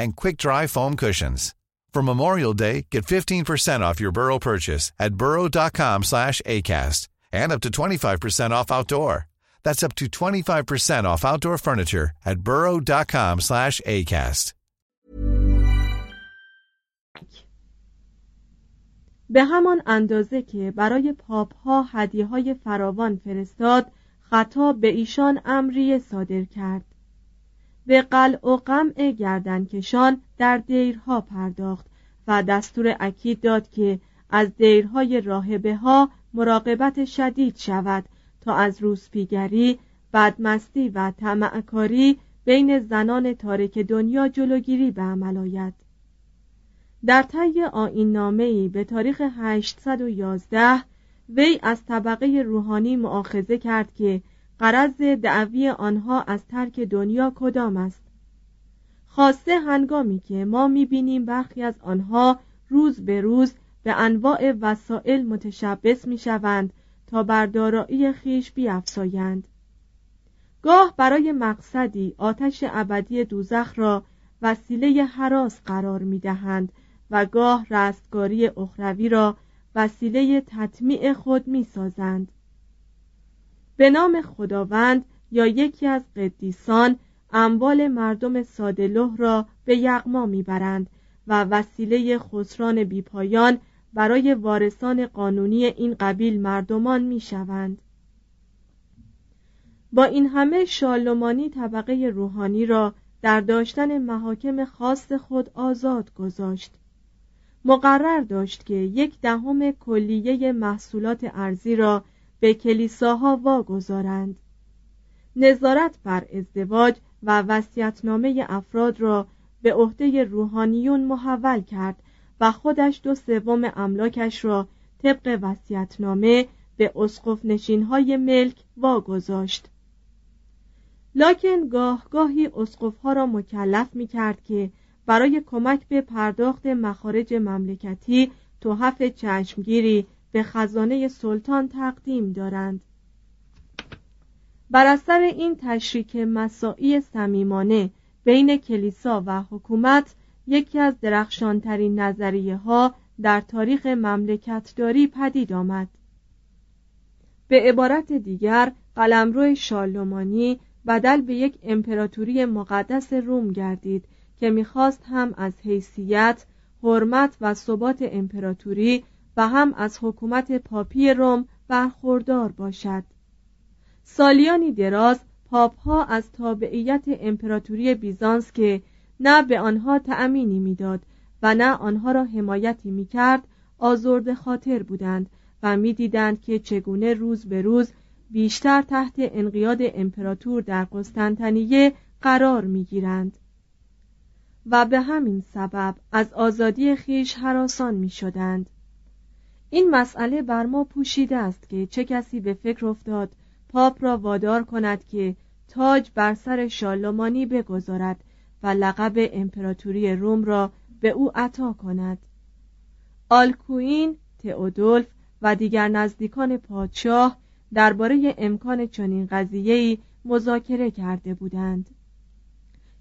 and quick-dry foam cushions. For Memorial Day, get 15% off your Burrow purchase at burrow.com slash ACAST and up to 25% off outdoor. That's up to 25% off outdoor furniture at burrow.com slash ACAST. به همان اندازه که برای پاپ ها هدیه های فراوان فرستاد خطاب به ایشان امریه صادر کرد به قلع و قمع گردنکشان در دیرها پرداخت و دستور اکید داد که از دیرهای راهبه ها مراقبت شدید شود تا از روسپیگری، بدمستی و طمعکاری بین زنان تارک دنیا جلوگیری به عمل آید. در طی آین نامه‌ای به تاریخ 811 وی از طبقه روحانی معاخذه کرد که قرض دعوی آنها از ترک دنیا کدام است؟ خاصه هنگامی که ما می‌بینیم برخی از آنها روز به روز به انواع وسایل متشبس می‌شوند تا بر دارایی خیش بیافزایند. گاه برای مقصدی آتش ابدی دوزخ را وسیله حراس قرار می‌دهند و گاه رستگاری اخروی را وسیله تطمیع خود می‌سازند. به نام خداوند یا یکی از قدیسان اموال مردم سادلوه را به یغما می‌برند و وسیله خسران بیپایان برای وارثان قانونی این قبیل مردمان می‌شوند. با این همه شالومانی طبقه روحانی را در داشتن محاکم خاص خود آزاد گذاشت. مقرر داشت که یک دهم کلیه محصولات ارزی را به کلیساها واگذارند. نظارت بر ازدواج و وصیت‌نامه افراد را به عهده روحانیون محول کرد و خودش دو سوم املاکش را طبق وصیت‌نامه به اسقف نشینهای ملک واگذاشت. لاکن گاه گاهی اسقفها را مکلف می کرد که برای کمک به پرداخت مخارج مملکتی توحف چشمگیری به خزانه سلطان تقدیم دارند. بر اثر این تشریک مساعی صمیمانه بین کلیسا و حکومت یکی از درخشانترین نظریه ها در تاریخ مملکتداری پدید آمد. به عبارت دیگر قلمرو شارلمانی بدل به یک امپراتوری مقدس روم گردید که می‌خواست هم از حیثیت، حرمت و ثبات امپراتوری و هم از حکومت پاپی روم برخوردار باشد سالیانی دراز پاپ ها از تابعیت امپراتوری بیزانس که نه به آنها تأمینی می‌داد و نه آنها را حمایتی می‌کرد آزرد خاطر بودند و می‌دیدند که چگونه روز به روز بیشتر تحت انقیاد امپراتور در قسطنطنیه قرار می‌گیرند و به همین سبب از آزادی خیش حراسان می شدند. این مسئله بر ما پوشیده است که چه کسی به فکر افتاد پاپ را وادار کند که تاج بر سر شالومانی بگذارد و لقب امپراتوری روم را به او عطا کند. آلکوین، تئودولف و دیگر نزدیکان پادشاه درباره امکان چنین قضیه‌ای مذاکره کرده بودند.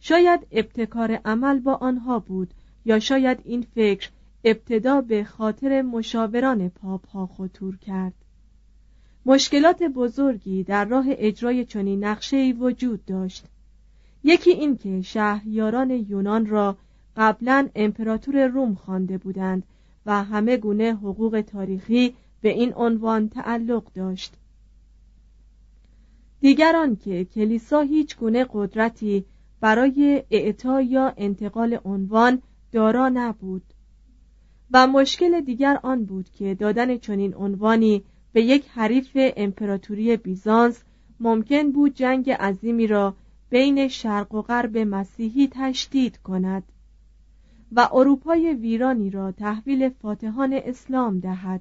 شاید ابتکار عمل با آنها بود یا شاید این فکر ابتدا به خاطر مشاوران پاپ ها خطور کرد. مشکلات بزرگی در راه اجرای چنین نقشه‌ای وجود داشت. یکی این که شهریاران یونان را قبلا امپراتور روم خوانده بودند و همه گونه حقوق تاریخی به این عنوان تعلق داشت. دیگران که کلیسا هیچ گونه قدرتی برای اعطا یا انتقال عنوان دارا نبود. و مشکل دیگر آن بود که دادن چنین عنوانی به یک حریف امپراتوری بیزانس ممکن بود جنگ عظیمی را بین شرق و غرب مسیحی تشدید کند و اروپای ویرانی را تحویل فاتحان اسلام دهد.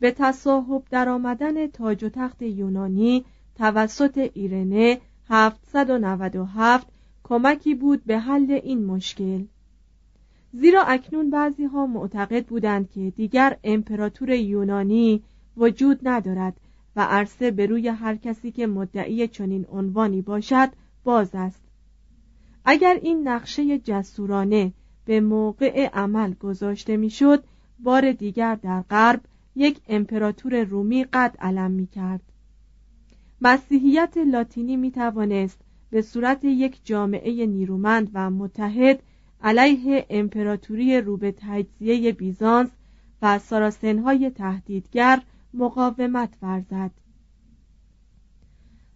به تصاحب درآمدن تاج و تخت یونانی توسط ایرنه 797 کمکی بود به حل این مشکل. زیرا اکنون بعضی ها معتقد بودند که دیگر امپراتور یونانی وجود ندارد و عرصه به روی هر کسی که مدعی چنین عنوانی باشد باز است. اگر این نقشه جسورانه به موقع عمل گذاشته می‌شد بار دیگر در غرب یک امپراتور رومی قد علم می کرد مسیحیت لاتینی می توانست به صورت یک جامعه نیرومند و متحد علیه امپراتوری رو به تجزیه بیزانس و ساراسنهای تهدیدگر مقاومت ورزد.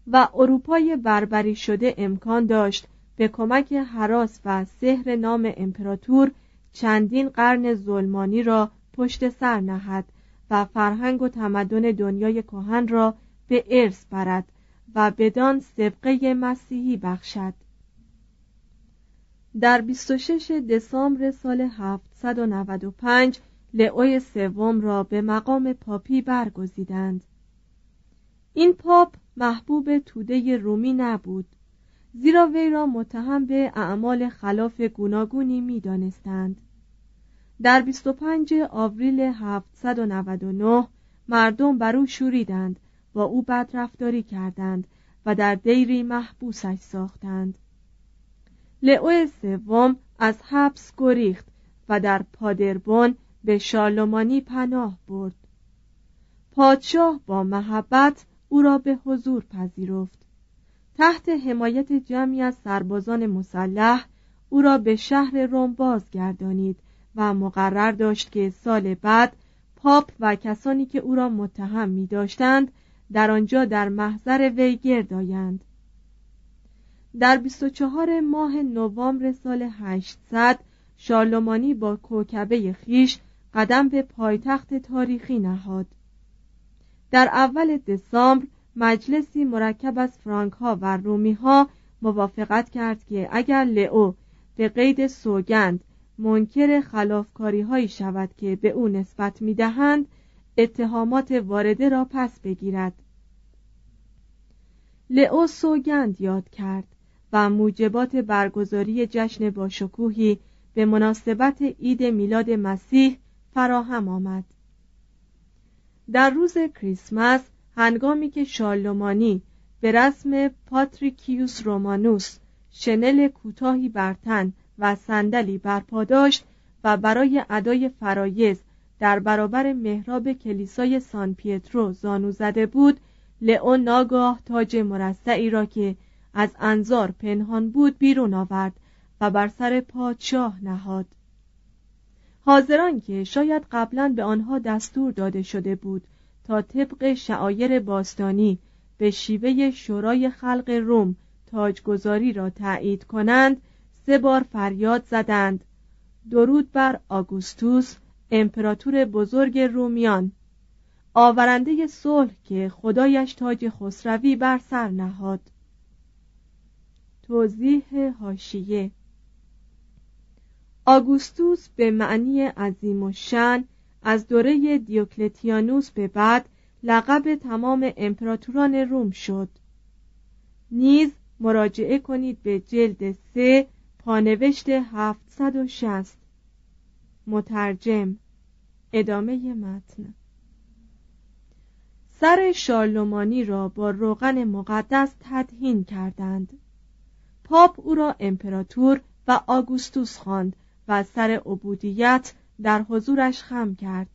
و اروپای بربری شده امکان داشت به کمک حراس و سحر نام امپراتور چندین قرن ظلمانی را پشت سر نهد و فرهنگ و تمدن دنیای کهن را به ارث برد و بدان سبقه مسیحی بخشد. در 26 دسامبر سال 795 لئوی سوم را به مقام پاپی برگزیدند این پاپ محبوب توده رومی نبود زیرا وی را متهم به اعمال خلاف گوناگونی می دانستند. در 25 آوریل 799 مردم بر او شوریدند با او بدرفتاری کردند و در دیری محبوسش ساختند لئو سوم از حبس گریخت و در پادربون به شارلمانی پناه برد. پادشاه با محبت او را به حضور پذیرفت. تحت حمایت جمعی از سربازان مسلح او را به شهر روم بازگردانید و مقرر داشت که سال بعد پاپ و کسانی که او را متهم می داشتند در آنجا در محضر وی گردایند در 24 ماه نوامبر سال 800 شارلمانی با کوکبه خیش قدم به پایتخت تاریخی نهاد. در اول دسامبر مجلسی مرکب از فرانک ها و رومی ها موافقت کرد که اگر لئو به قید سوگند منکر خلافکاری هایی شود که به او نسبت می دهند اتهامات وارده را پس بگیرد. لئو سوگند یاد کرد. و موجبات برگزاری جشن باشکوهی به مناسبت عید میلاد مسیح فراهم آمد. در روز کریسمس هنگامی که شارلومانی به رسم پاتریکیوس رومانوس شنل کوتاهی بر تن و صندلی برپا داشت و برای ادای فرایز در برابر محراب کلیسای سان پیترو زانو زده بود لئو ناگاه تاج مرصعی را که از انظار پنهان بود بیرون آورد و بر سر پادشاه نهاد. حاضران که شاید قبلا به آنها دستور داده شده بود تا طبق شعایر باستانی به شیوه شورای خلق روم تاجگذاری را تایید کنند سه بار فریاد زدند. درود بر آگوستوس امپراتور بزرگ رومیان. آورنده صلح که خدایش تاج خسروی بر سر نهاد. توضیح هاشیه آگوستوس به معنی عظیم و شن از دوره دیوکلتیانوس به بعد لقب تمام امپراتوران روم شد. نیز مراجعه کنید به جلد سه پانوشت 760 مترجم. ادامه متن. سر شارلومانی را با روغن مقدس تدهین کردند. پاپ او را امپراتور و آگوستوس خواند و سر عبودیت در حضورش خم کرد.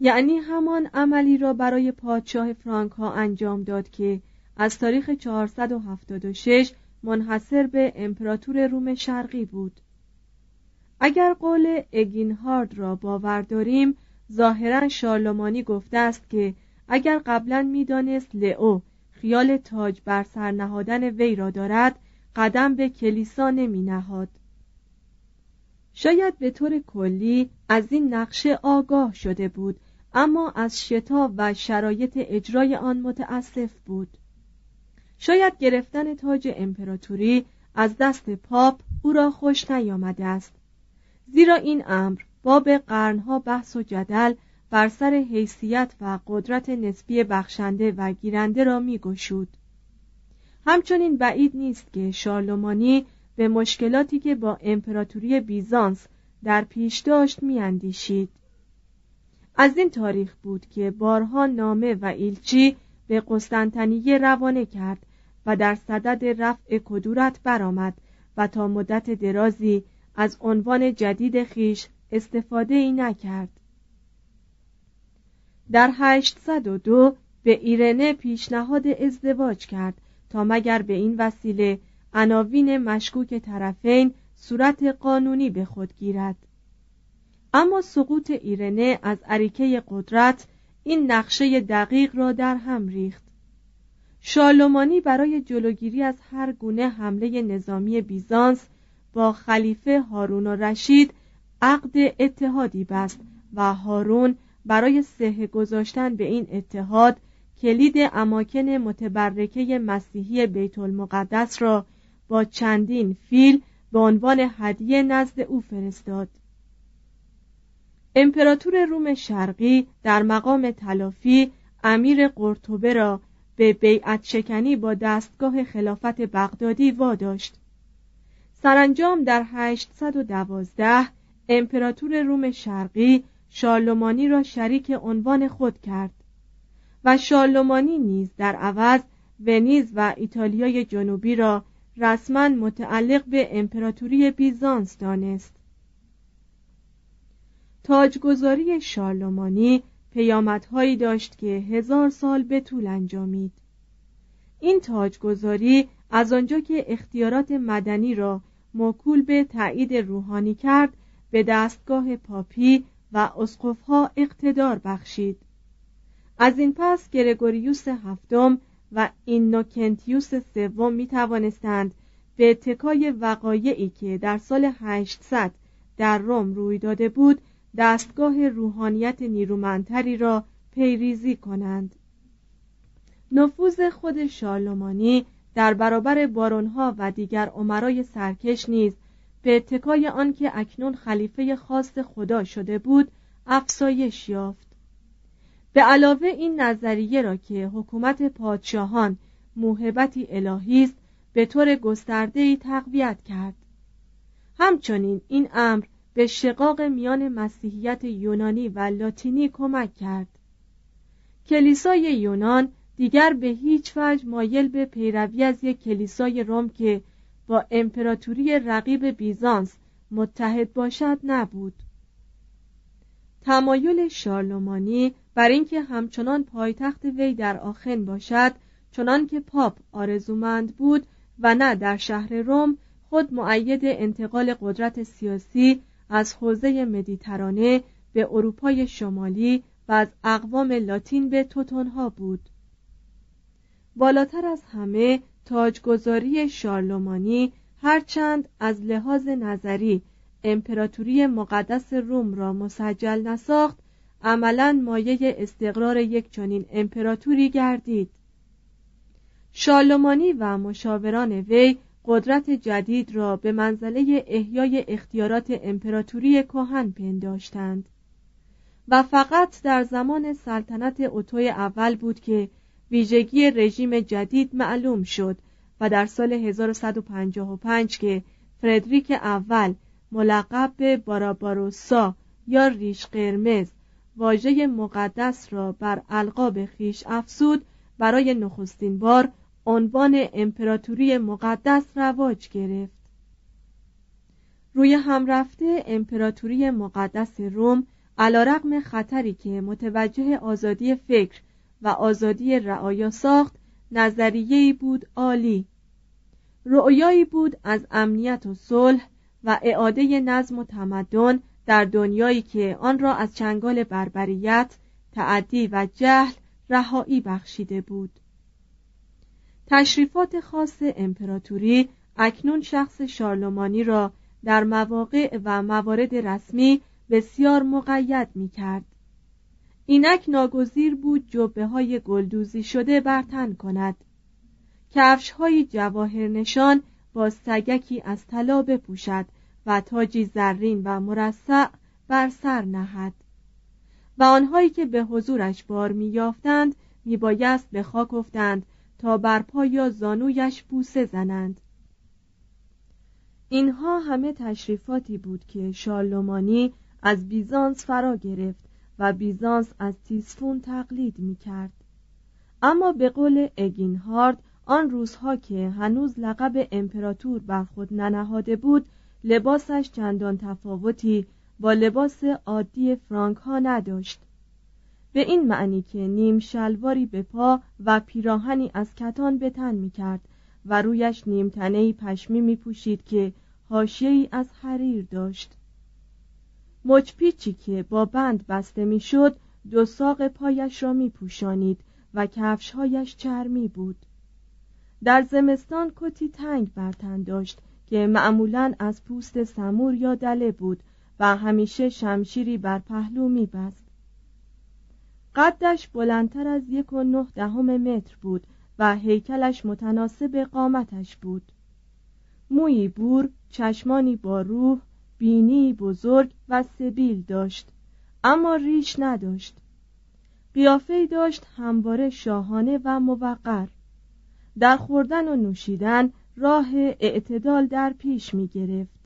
یعنی همان عملی را برای پادشاه فرانک ها انجام داد که از تاریخ 476 منحصر به امپراتور روم شرقی بود. اگر قول اگینهارد را باور داریم ظاهرا شارلمانی گفته است که اگر قبلا می‌دانست لئو خیال تاج بر سر نهادن وی را دارد قدم به کلیسا نمی نهاد. شاید به طور کلی از این نقشه آگاه شده بود اما از شتاب و شرایط اجرای آن متاسف بود شاید گرفتن تاج امپراتوری از دست پاپ او را خوش نیامده است زیرا این امر باب قرنها بحث و جدل بر سر حیثیت و قدرت نسبی بخشنده و گیرنده را میگشود همچنین بعید نیست که شارلمانی به مشکلاتی که با امپراتوری بیزانس در پیش داشت میاندیشید از این تاریخ بود که بارها نامه و ایلچی به قسطنطنیه روانه کرد و در صدد رفع کدورت برآمد و تا مدت درازی از عنوان جدید خیش استفاده ای نکرد. در 802 به ایرنه پیشنهاد ازدواج کرد تا مگر به این وسیله عناوین مشکوک طرفین صورت قانونی به خود گیرد. اما سقوط ایرنه از عریکه قدرت این نقشه دقیق را در هم ریخت. شالومانی برای جلوگیری از هر گونه حمله نظامی بیزانس با خلیفه هارون و رشید عقد اتحادی بست و هارون برای سه گذاشتن به این اتحاد کلید اماکن متبرکه مسیحی بیت المقدس را با چندین فیل به عنوان هدیه نزد او فرستاد. امپراتور روم شرقی در مقام تلافی امیر قرطبه را به بیعت شکنی با دستگاه خلافت بغدادی واداشت. سرانجام در 812 امپراتور روم شرقی شارلمانی را شریک عنوان خود کرد و شارلمانی نیز در عوض ونیز و ایتالیای جنوبی را رسما متعلق به امپراتوری بیزانس دانست. تاجگذاری شارلمانی پیامدهایی داشت که هزار سال به طول انجامید. این تاجگذاری از آنجا که اختیارات مدنی را موکول به تایید روحانی کرد به دستگاه پاپی و اسقفها اقتدار بخشید. از این پس گرگوریوس هفتم و اینوکنتیوس سوم می توانستند به اتکای وقایعی که در سال 800 در روم روی داده بود دستگاه روحانیت نیرومندتری را پیریزی کنند. نفوذ خود شارلمانی در برابر بارونها و دیگر عمرای سرکش نیز به اتکای آنکه اکنون خلیفه خاص خدا شده بود افسایش یافت. به علاوه این نظریه را که حکومت پادشاهان موهبتی الهی است به طور گسترده‌ای تقویت کرد. همچنین این امر به شقاق میان مسیحیت یونانی و لاتینی کمک کرد. کلیسای یونان دیگر به هیچ وجه مایل به پیروی از یک کلیسای روم که با امپراتوری رقیب بیزانس متحد باشد نبود. تمایل شارلومانی بر اینکه همچنان پایتخت وی در آخن باشد چنان که پاپ آرزومند بود و نه در شهر روم خود معید انتقال قدرت سیاسی از حوزه مدیترانه به اروپای شمالی و از اقوام لاتین به توتونها بود. بالاتر از همه تاجگذاری شارلومانی هرچند از لحاظ نظری امپراتوری مقدس روم را مسجل نساخت عملا مایه استقرار یک چنین امپراتوری گردید. شارلمانی و مشاوران وی قدرت جدید را به منزله احیای اختیارات امپراتوری کهن پنداشتند. و فقط در زمان سلطنت اوتوی اول بود که ویژگی رژیم جدید معلوم شد و در سال 1155 که فردریک اول ملقب به باراباروسا یا ریش قرمز واژه مقدس را بر القاب خیش افسود برای نخستین بار عنوان امپراتوری مقدس رواج گرفت. روی هم رفته امپراتوری مقدس روم علا خطری که متوجه آزادی فکر و آزادی رعایا ساخت نظریه‌ای بود عالی رؤیایی بود از امنیت و صلح و اعاده نظم و تمدن در دنیایی که آن را از چنگال بربریت تعدی و جهل رهایی بخشیده بود تشریفات خاص امپراتوری اکنون شخص شارلمانی را در مواقع و موارد رسمی بسیار مقید می کرد. اینک ناگزیر بود جبه های گلدوزی شده برتن کند. کفش های جواهر نشان با سگکی از طلا بپوشد و تاجی زرین و مرصع بر سر نهد. و آنهایی که به حضورش بار میافتند میبایست به خاک افتند تا بر پا یا زانویش بوسه زنند. اینها همه تشریفاتی بود که شارلمانی از بیزانس فرا گرفت. و بیزانس از تیسفون تقلید می کرد. اما به قول اگینهارد آن روزها که هنوز لقب امپراتور بر خود ننهاده بود لباسش چندان تفاوتی با لباس عادی فرانک ها نداشت به این معنی که نیم شلواری به پا و پیراهنی از کتان به تن می کرد و رویش نیم تنهی پشمی می پوشید که حاشیه‌ای از حریر داشت مچپیچی که با بند بسته می‌شد دو ساق پایش را می پوشانید و کفشهایش چرمی بود. در زمستان کتی تنگ برتن داشت که معمولا از پوست سمور یا دله بود و همیشه شمشیری بر پهلو میبست. قدش بلندتر از یک و نه دهم متر بود و هیکلش متناسب قامتش بود. مویی بور چشمانی با روح بینی بزرگ و سبیل داشت اما ریش نداشت. قیافه داشت همواره شاهانه و موقر. در خوردن و نوشیدن راه اعتدال در پیش می گرفت.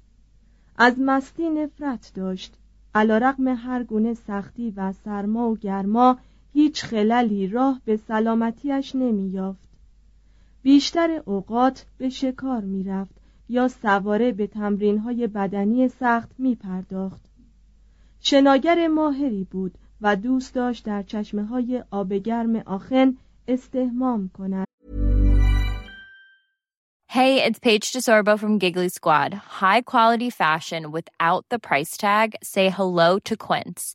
از مستی نفرت داشت. علا رقم هر گونه سختی و سرما و گرما هیچ خللی راه به سلامتیش نمی یافت بیشتر اوقات به شکار می رفت یا سواره به تمرین های بدنی سخت می پرداخت شناگر ماهری بود و دوست داشت در چشمه های آب گرم آخن استهمام کند Hey, it's Paige DeSorbo from Giggly Squad. High quality fashion without the price tag. Say hello to Quince.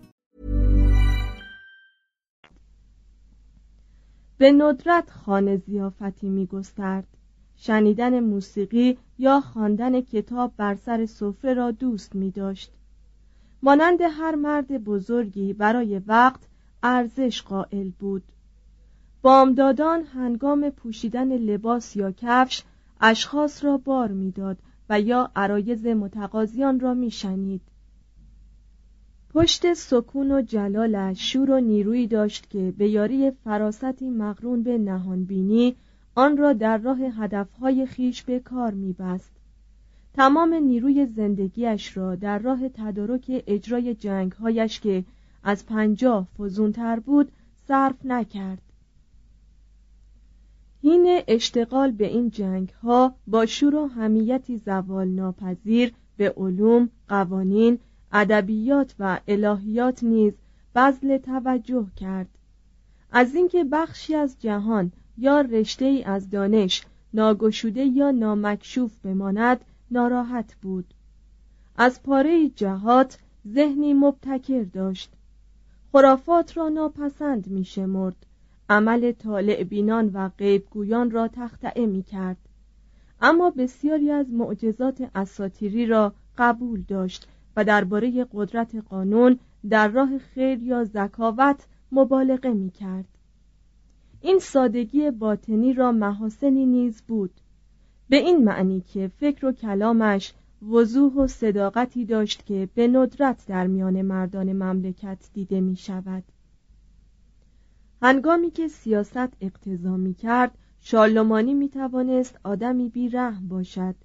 به ندرت خانه زیافتی می گسترد. شنیدن موسیقی یا خواندن کتاب بر سر سفره را دوست می داشت. مانند هر مرد بزرگی برای وقت ارزش قائل بود. بامدادان هنگام پوشیدن لباس یا کفش اشخاص را بار می‌داد و یا عرایز متقاضیان را میشنید پشت سکون و جلالش شور و نیرویی داشت که به یاری فراستی مقرون به نهانبینی آن را در راه هدفهای خیش به کار میبست. تمام نیروی زندگیش را در راه تدارک اجرای جنگهایش که از پنجاه فزونتر بود صرف نکرد. هین اشتغال به این جنگ ها با شور و همیتی زوال ناپذیر به علوم، قوانین، ادبیات و الهیات نیز بذل توجه کرد. از اینکه بخشی از جهان یا رشته ای از دانش ناگشوده یا نامکشوف بماند ناراحت بود. از پاره جهات ذهنی مبتکر داشت. خرافات را ناپسند می شمرد عمل طالع بینان و غیبگویان را تختعه می کرد اما بسیاری از معجزات اساتیری را قبول داشت درباره قدرت قانون در راه خیر یا ذکاوت مبالغه می کرد این سادگی باطنی را محاسنی نیز بود. به این معنی که فکر و کلامش وضوح و صداقتی داشت که به ندرت در میان مردان مملکت دیده می شود هنگامی که سیاست اقتضا می کرد شالومانی می توانست آدمی بیرحم باشد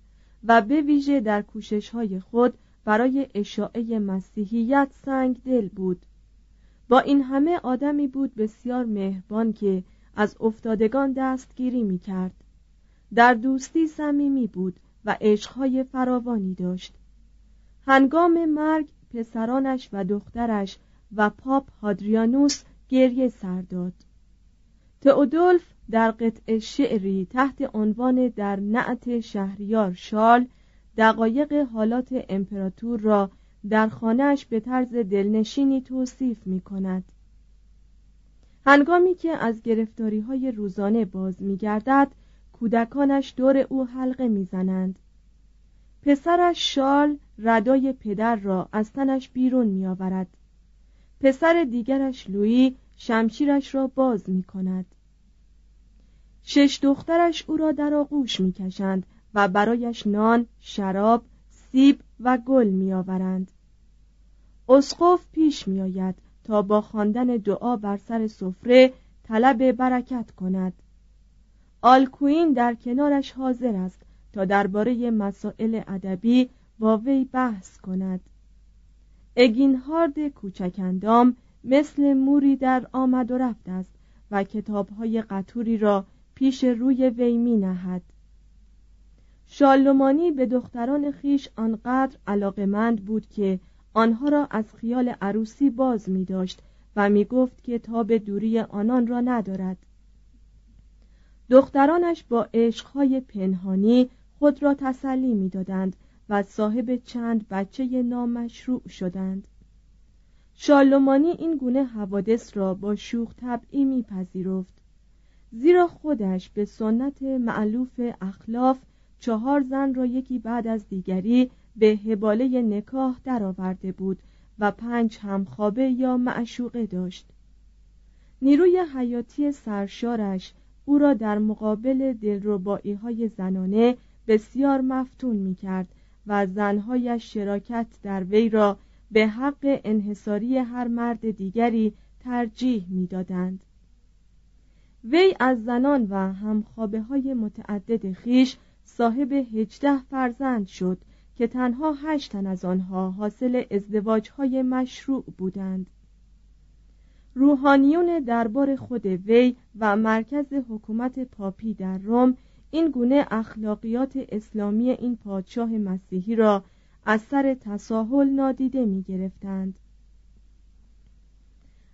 و به ویژه در کوشش های خود برای اشاعه مسیحیت سنگ دل بود. با این همه آدمی بود بسیار مهربان که از افتادگان دستگیری می کرد در دوستی صمیمی بود و عشقهای فراوانی داشت. هنگام مرگ پسرانش و دخترش و پاپ هادریانوس گریه سر داد. تئودولف در قطع شعری تحت عنوان در نعت شهریار شال دقایق حالات امپراتور را در خانهش به طرز دلنشینی توصیف می کند هنگامی که از گرفتاری های روزانه باز می گردد کودکانش دور او حلقه می زنند. پسرش شال ردای پدر را از تنش بیرون می آورد. پسر دیگرش لویی شمشیرش را باز می کند شش دخترش او را در آغوش می کشند و برایش نان، شراب، سیب و گل می آورند اسقف پیش می آید تا با خواندن دعا بر سر سفره طلب برکت کند. آلکوین در کنارش حاضر است تا درباره مسائل ادبی با وی بحث کند. اگینهارد کوچکندام مثل موری در آمد و رفت است و کتابهای قطوری را پیش روی وی می نهد. شالومانی به دختران خیش آنقدر علاقمند بود که آنها را از خیال عروسی باز می داشت و می گفت که تاب دوری آنان را ندارد. دخترانش با عشقهای پنهانی خود را تسلی می دادند و صاحب چند بچه نامشروع شدند. شالومانی این گونه حوادث را با شوخ طبعی میپذیرفت. زیرا خودش به سنت معلوف اخلاف چهار زن را یکی بعد از دیگری به حباله نکاح درآورده بود و پنج همخوابه یا معشوقه داشت نیروی حیاتی سرشارش او را در مقابل دلربایی های زنانه بسیار مفتون می کرد و زنهایش شراکت در وی را به حق انحصاری هر مرد دیگری ترجیح می‌دادند. وی از زنان و همخوابه های متعدد خیش صاحب هجده فرزند شد که تنها هشت تن از آنها حاصل ازدواج های مشروع بودند روحانیون دربار خود وی و مرکز حکومت پاپی در روم این گونه اخلاقیات اسلامی این پادشاه مسیحی را از سر تساهل نادیده می گرفتند.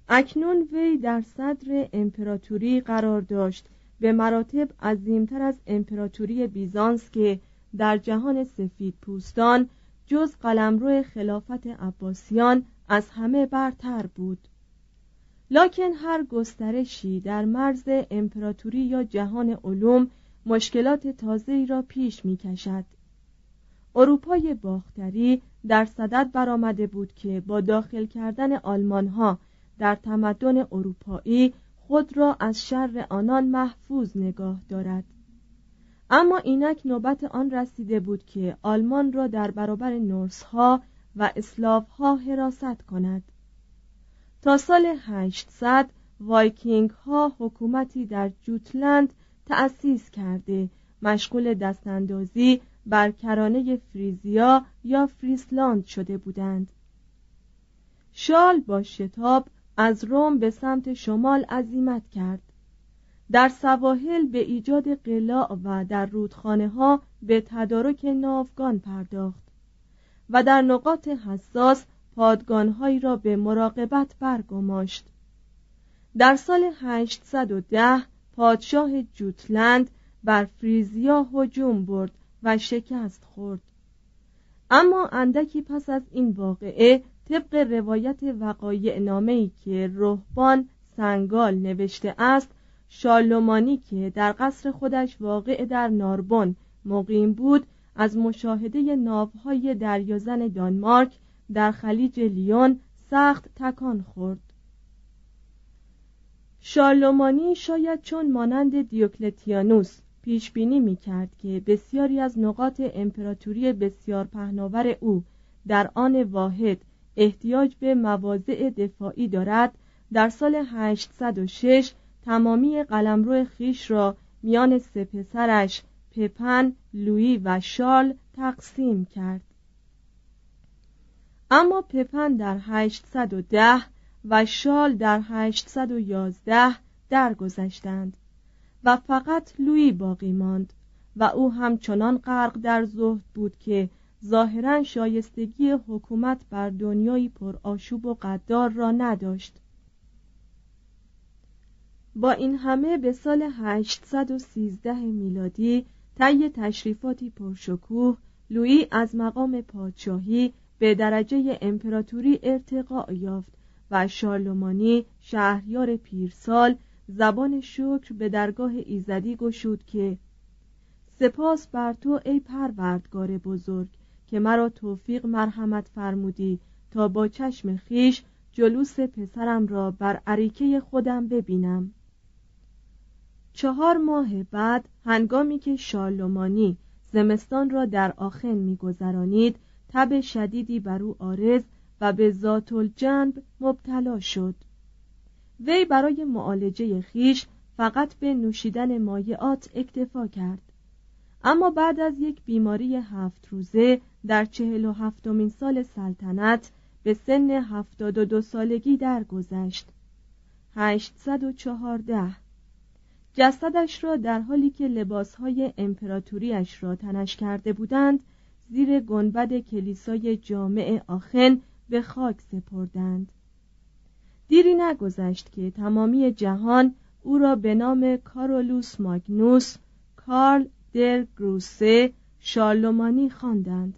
اکنون وی در صدر امپراتوری قرار داشت به مراتب عظیمتر از امپراتوری بیزانس که در جهان سفید پوستان جز قلمرو خلافت عباسیان از همه برتر بود لکن هر گسترشی در مرز امپراتوری یا جهان علوم مشکلات تازه‌ای را پیش می کشد. اروپای باختری در صدد برآمده بود که با داخل کردن آلمان ها در تمدن اروپایی خود را از شر آنان محفوظ نگاه دارد. اما اینک نوبت آن رسیده بود که آلمان را در برابر نورس ها و اسلاو ها حراست کند. تا سال 800 وایکینگ ها حکومتی در جوتلند تأسیس کرده. مشغول دستاندازی بر کرانه فریزیا یا فریسلاند شده بودند. شال با شتاب از روم به سمت شمال عزیمت کرد. در سواحل به ایجاد قلاع و در رودخانه ها به تدارک ناوگان پرداخت و در نقاط حساس پادگانهایی را به مراقبت برگماشت. در سال 810 پادشاه جوتلند بر فریزیا هجوم برد و شکست خورد. اما اندکی پس از این واقعه طبق روایت وقایع نامه‌ای که روحبان سنگال نوشته است شالومانی که در قصر خودش واقع در ناربون مقیم بود از مشاهده ناوهای دریازن دانمارک در خلیج لیون سخت تکان خورد. شارلومانی شاید چون مانند دیوکلتیانوس پیش بینی می کرد که بسیاری از نقاط امپراتوری بسیار پهناور او در آن واحد احتیاج به مواضع دفاعی دارد. در سال 806 تمامی قلمرو خیش را میان سه پسرش پپن، لویی و شارل تقسیم کرد. اما پپن در 810 و شال در 811 درگذشتند و فقط لویی باقی ماند و او همچنان غرق در زهد بود که ظاهرا شایستگی حکومت بر دنیایی پر آشوب و قدار را نداشت. با این همه به سال 813 میلادی طی تشریفاتی پرشکوه لویی از مقام پادشاهی به درجه امپراتوری ارتقا یافت و شارلمانی شهریار پیرسال زبان شکر به درگاه ایزدی گشود که سپاس بر تو ای پروردگار بزرگ. که مرا توفیق مرحمت فرمودی تا با چشم خیش جلوس پسرم را بر عریکه خودم ببینم. چهار ماه بعد هنگامی که شارلمانی زمستان را در آخن میگذرانید تب شدیدی بر او آرز و به ذات الجنب مبتلا شد. وی برای معالجه خیش فقط به نوشیدن مایعات اکتفا کرد. اما بعد از یک بیماری هفت روزه در چهل و هفتمین سال سلطنت به سن هفتاد و دو سالگی درگذشت. هشتصد و چهارده. جسدش را در حالی که لباسهای امپراتوریش را تنش کرده بودند زیر گنبد کلیسای جامع آخن به خاک سپردند. دیری نگذشت که تمامی جهان او را به نام کارولوس ماگنوس کارل در گروسه شارلومانی خواندند.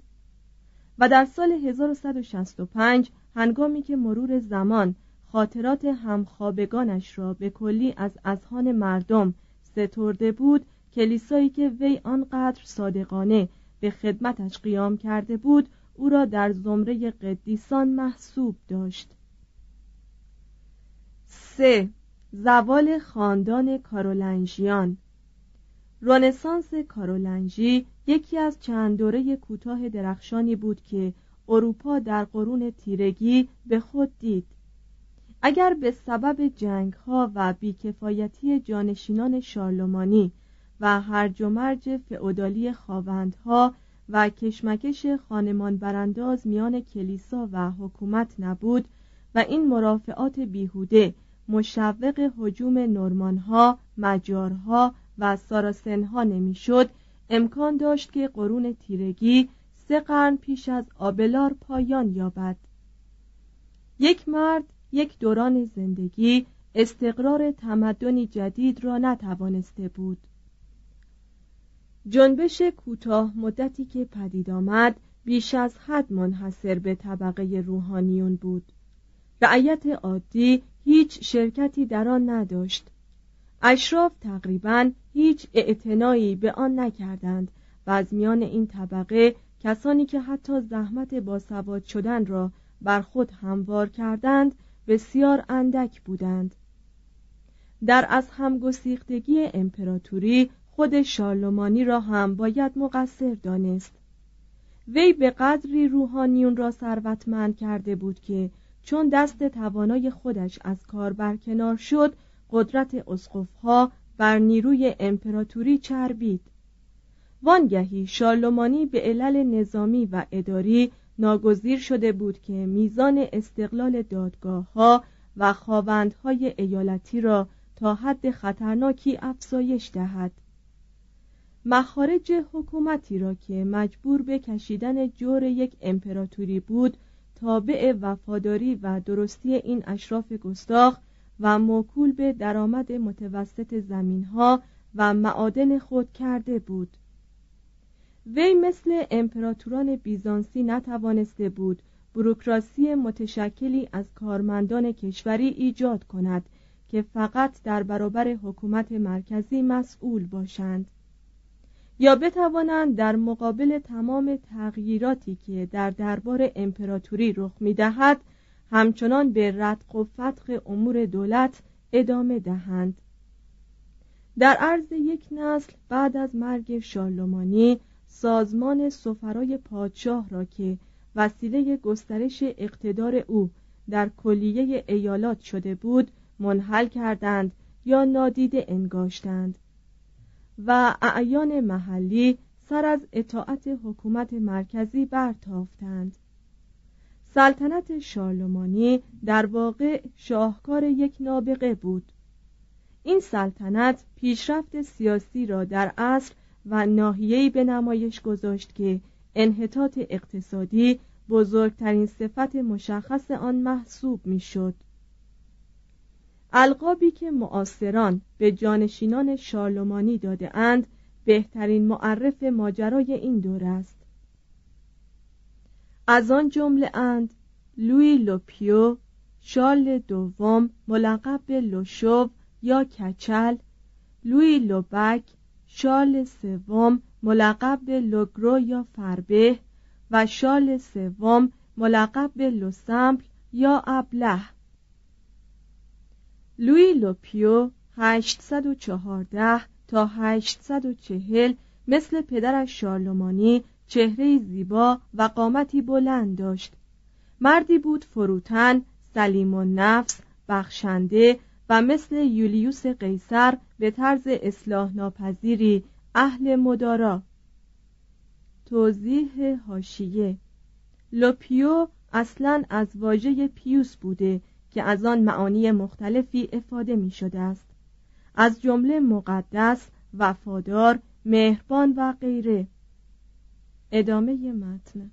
و در سال 1165 هنگامی که مرور زمان خاطرات همخوابگانش را به کلی از اذهان مردم سترده بود کلیسایی که وی آنقدر صادقانه به خدمتش قیام کرده بود او را در زمره قدیسان محسوب داشت. سه. زوال خاندان کارولنژیان رنسانس کارولنژی یکی از چند دوره کوتاه درخشانی بود که اروپا در قرون تیرگی به خود دید. اگر به سبب جنگ ها و بیکفایتی جانشینان شارلمانی و هرج و مرج فئودالی خواوندها و کشمکش خانمان برانداز میان کلیسا و حکومت نبود و این مرافعات بیهوده مشوق حجوم نورمانها، مجارها و ساراسنها نمی‌شد، امکان داشت که قرون تیرگی سه قرن پیش از آبلار پایان یابد. یک مرد یک دوران زندگی استقرار تمدنی جدید را نتوانسته بود. جنبش کوتاه مدتی که پدید آمد بیش از حد منحصر به طبقه روحانیون بود. رعیت عادی هیچ شرکتی در آن نداشت اشراف تقریبا هیچ اعتنایی به آن نکردند و از میان این طبقه کسانی که حتی زحمت باسواد شدن را بر خود هموار کردند بسیار اندک بودند. در از همگسیختگی امپراتوری خود شارلمانی را هم باید مقصر دانست. وی به قدری روحانیون را ثروتمند کرده بود که چون دست توانای خودش از کار برکنار شد قدرت اسقفها بر نیروی امپراتوری چربید. وانگهی شارلمانی به علل نظامی و اداری ناگزیر شده بود که میزان استقلال دادگاه ها و خواوندهای ایالتی را تا حد خطرناکی افزایش دهد. مخارج حکومتی را که مجبور به کشیدن جور یک امپراتوری بود تابع وفاداری و درستی این اشراف گستاخ و موکول به درآمد متوسط زمینها و معادن خود کرده بود. وی مثل امپراتوران بیزانسی نتوانسته بود بروکراسی متشکلی از کارمندان کشوری ایجاد کند که فقط در برابر حکومت مرکزی مسئول باشند. یا بتوانند در مقابل تمام تغییراتی که در دربار امپراتوری رخ می‌دهد همچنان به ردق و فتق امور دولت ادامه دهند. در عرض یک نسل بعد از مرگ شارلمانی سازمان سفرای پادشاه را که وسیله گسترش اقتدار او در کلیه ایالات شده بود منحل کردند یا نادیده انگاشتند و اعیان محلی سر از اطاعت حکومت مرکزی برتافتند. سلطنت شارلمانی در واقع شاهکار یک نابغه بود این سلطنت پیشرفت سیاسی را در عصر و ناحیه‌ای به نمایش گذاشت که انحطاط اقتصادی بزرگترین صفت مشخص آن محسوب می‌شد. القابی که معاصران به جانشینان شارلمانی داده اند بهترین معرف ماجرای این دور است از آن جمله اند لوی le Pieux شارل دوم ملقب به le Chauve یا کچل لوی le Bègue شارل سوم ملقب به le Gros یا فربه و شارل سوم ملقب به le Simple یا ابله. لوی le Pieux 814 تا 840 مثل پدرش شارلمانی چهره زیبا و قامتی بلند داشت. مردی بود فروتن سلیم و نفس بخشنده و مثل یولیوس قیصر به طرز اصلاح ناپذیری اهل مدارا. توضیح هاشیه لوپیو اصلا از واژه پیوس بوده که از آن معانی مختلفی افاده می شده است. از جمله مقدس وفادار مهربان و غیره. ادامه متن.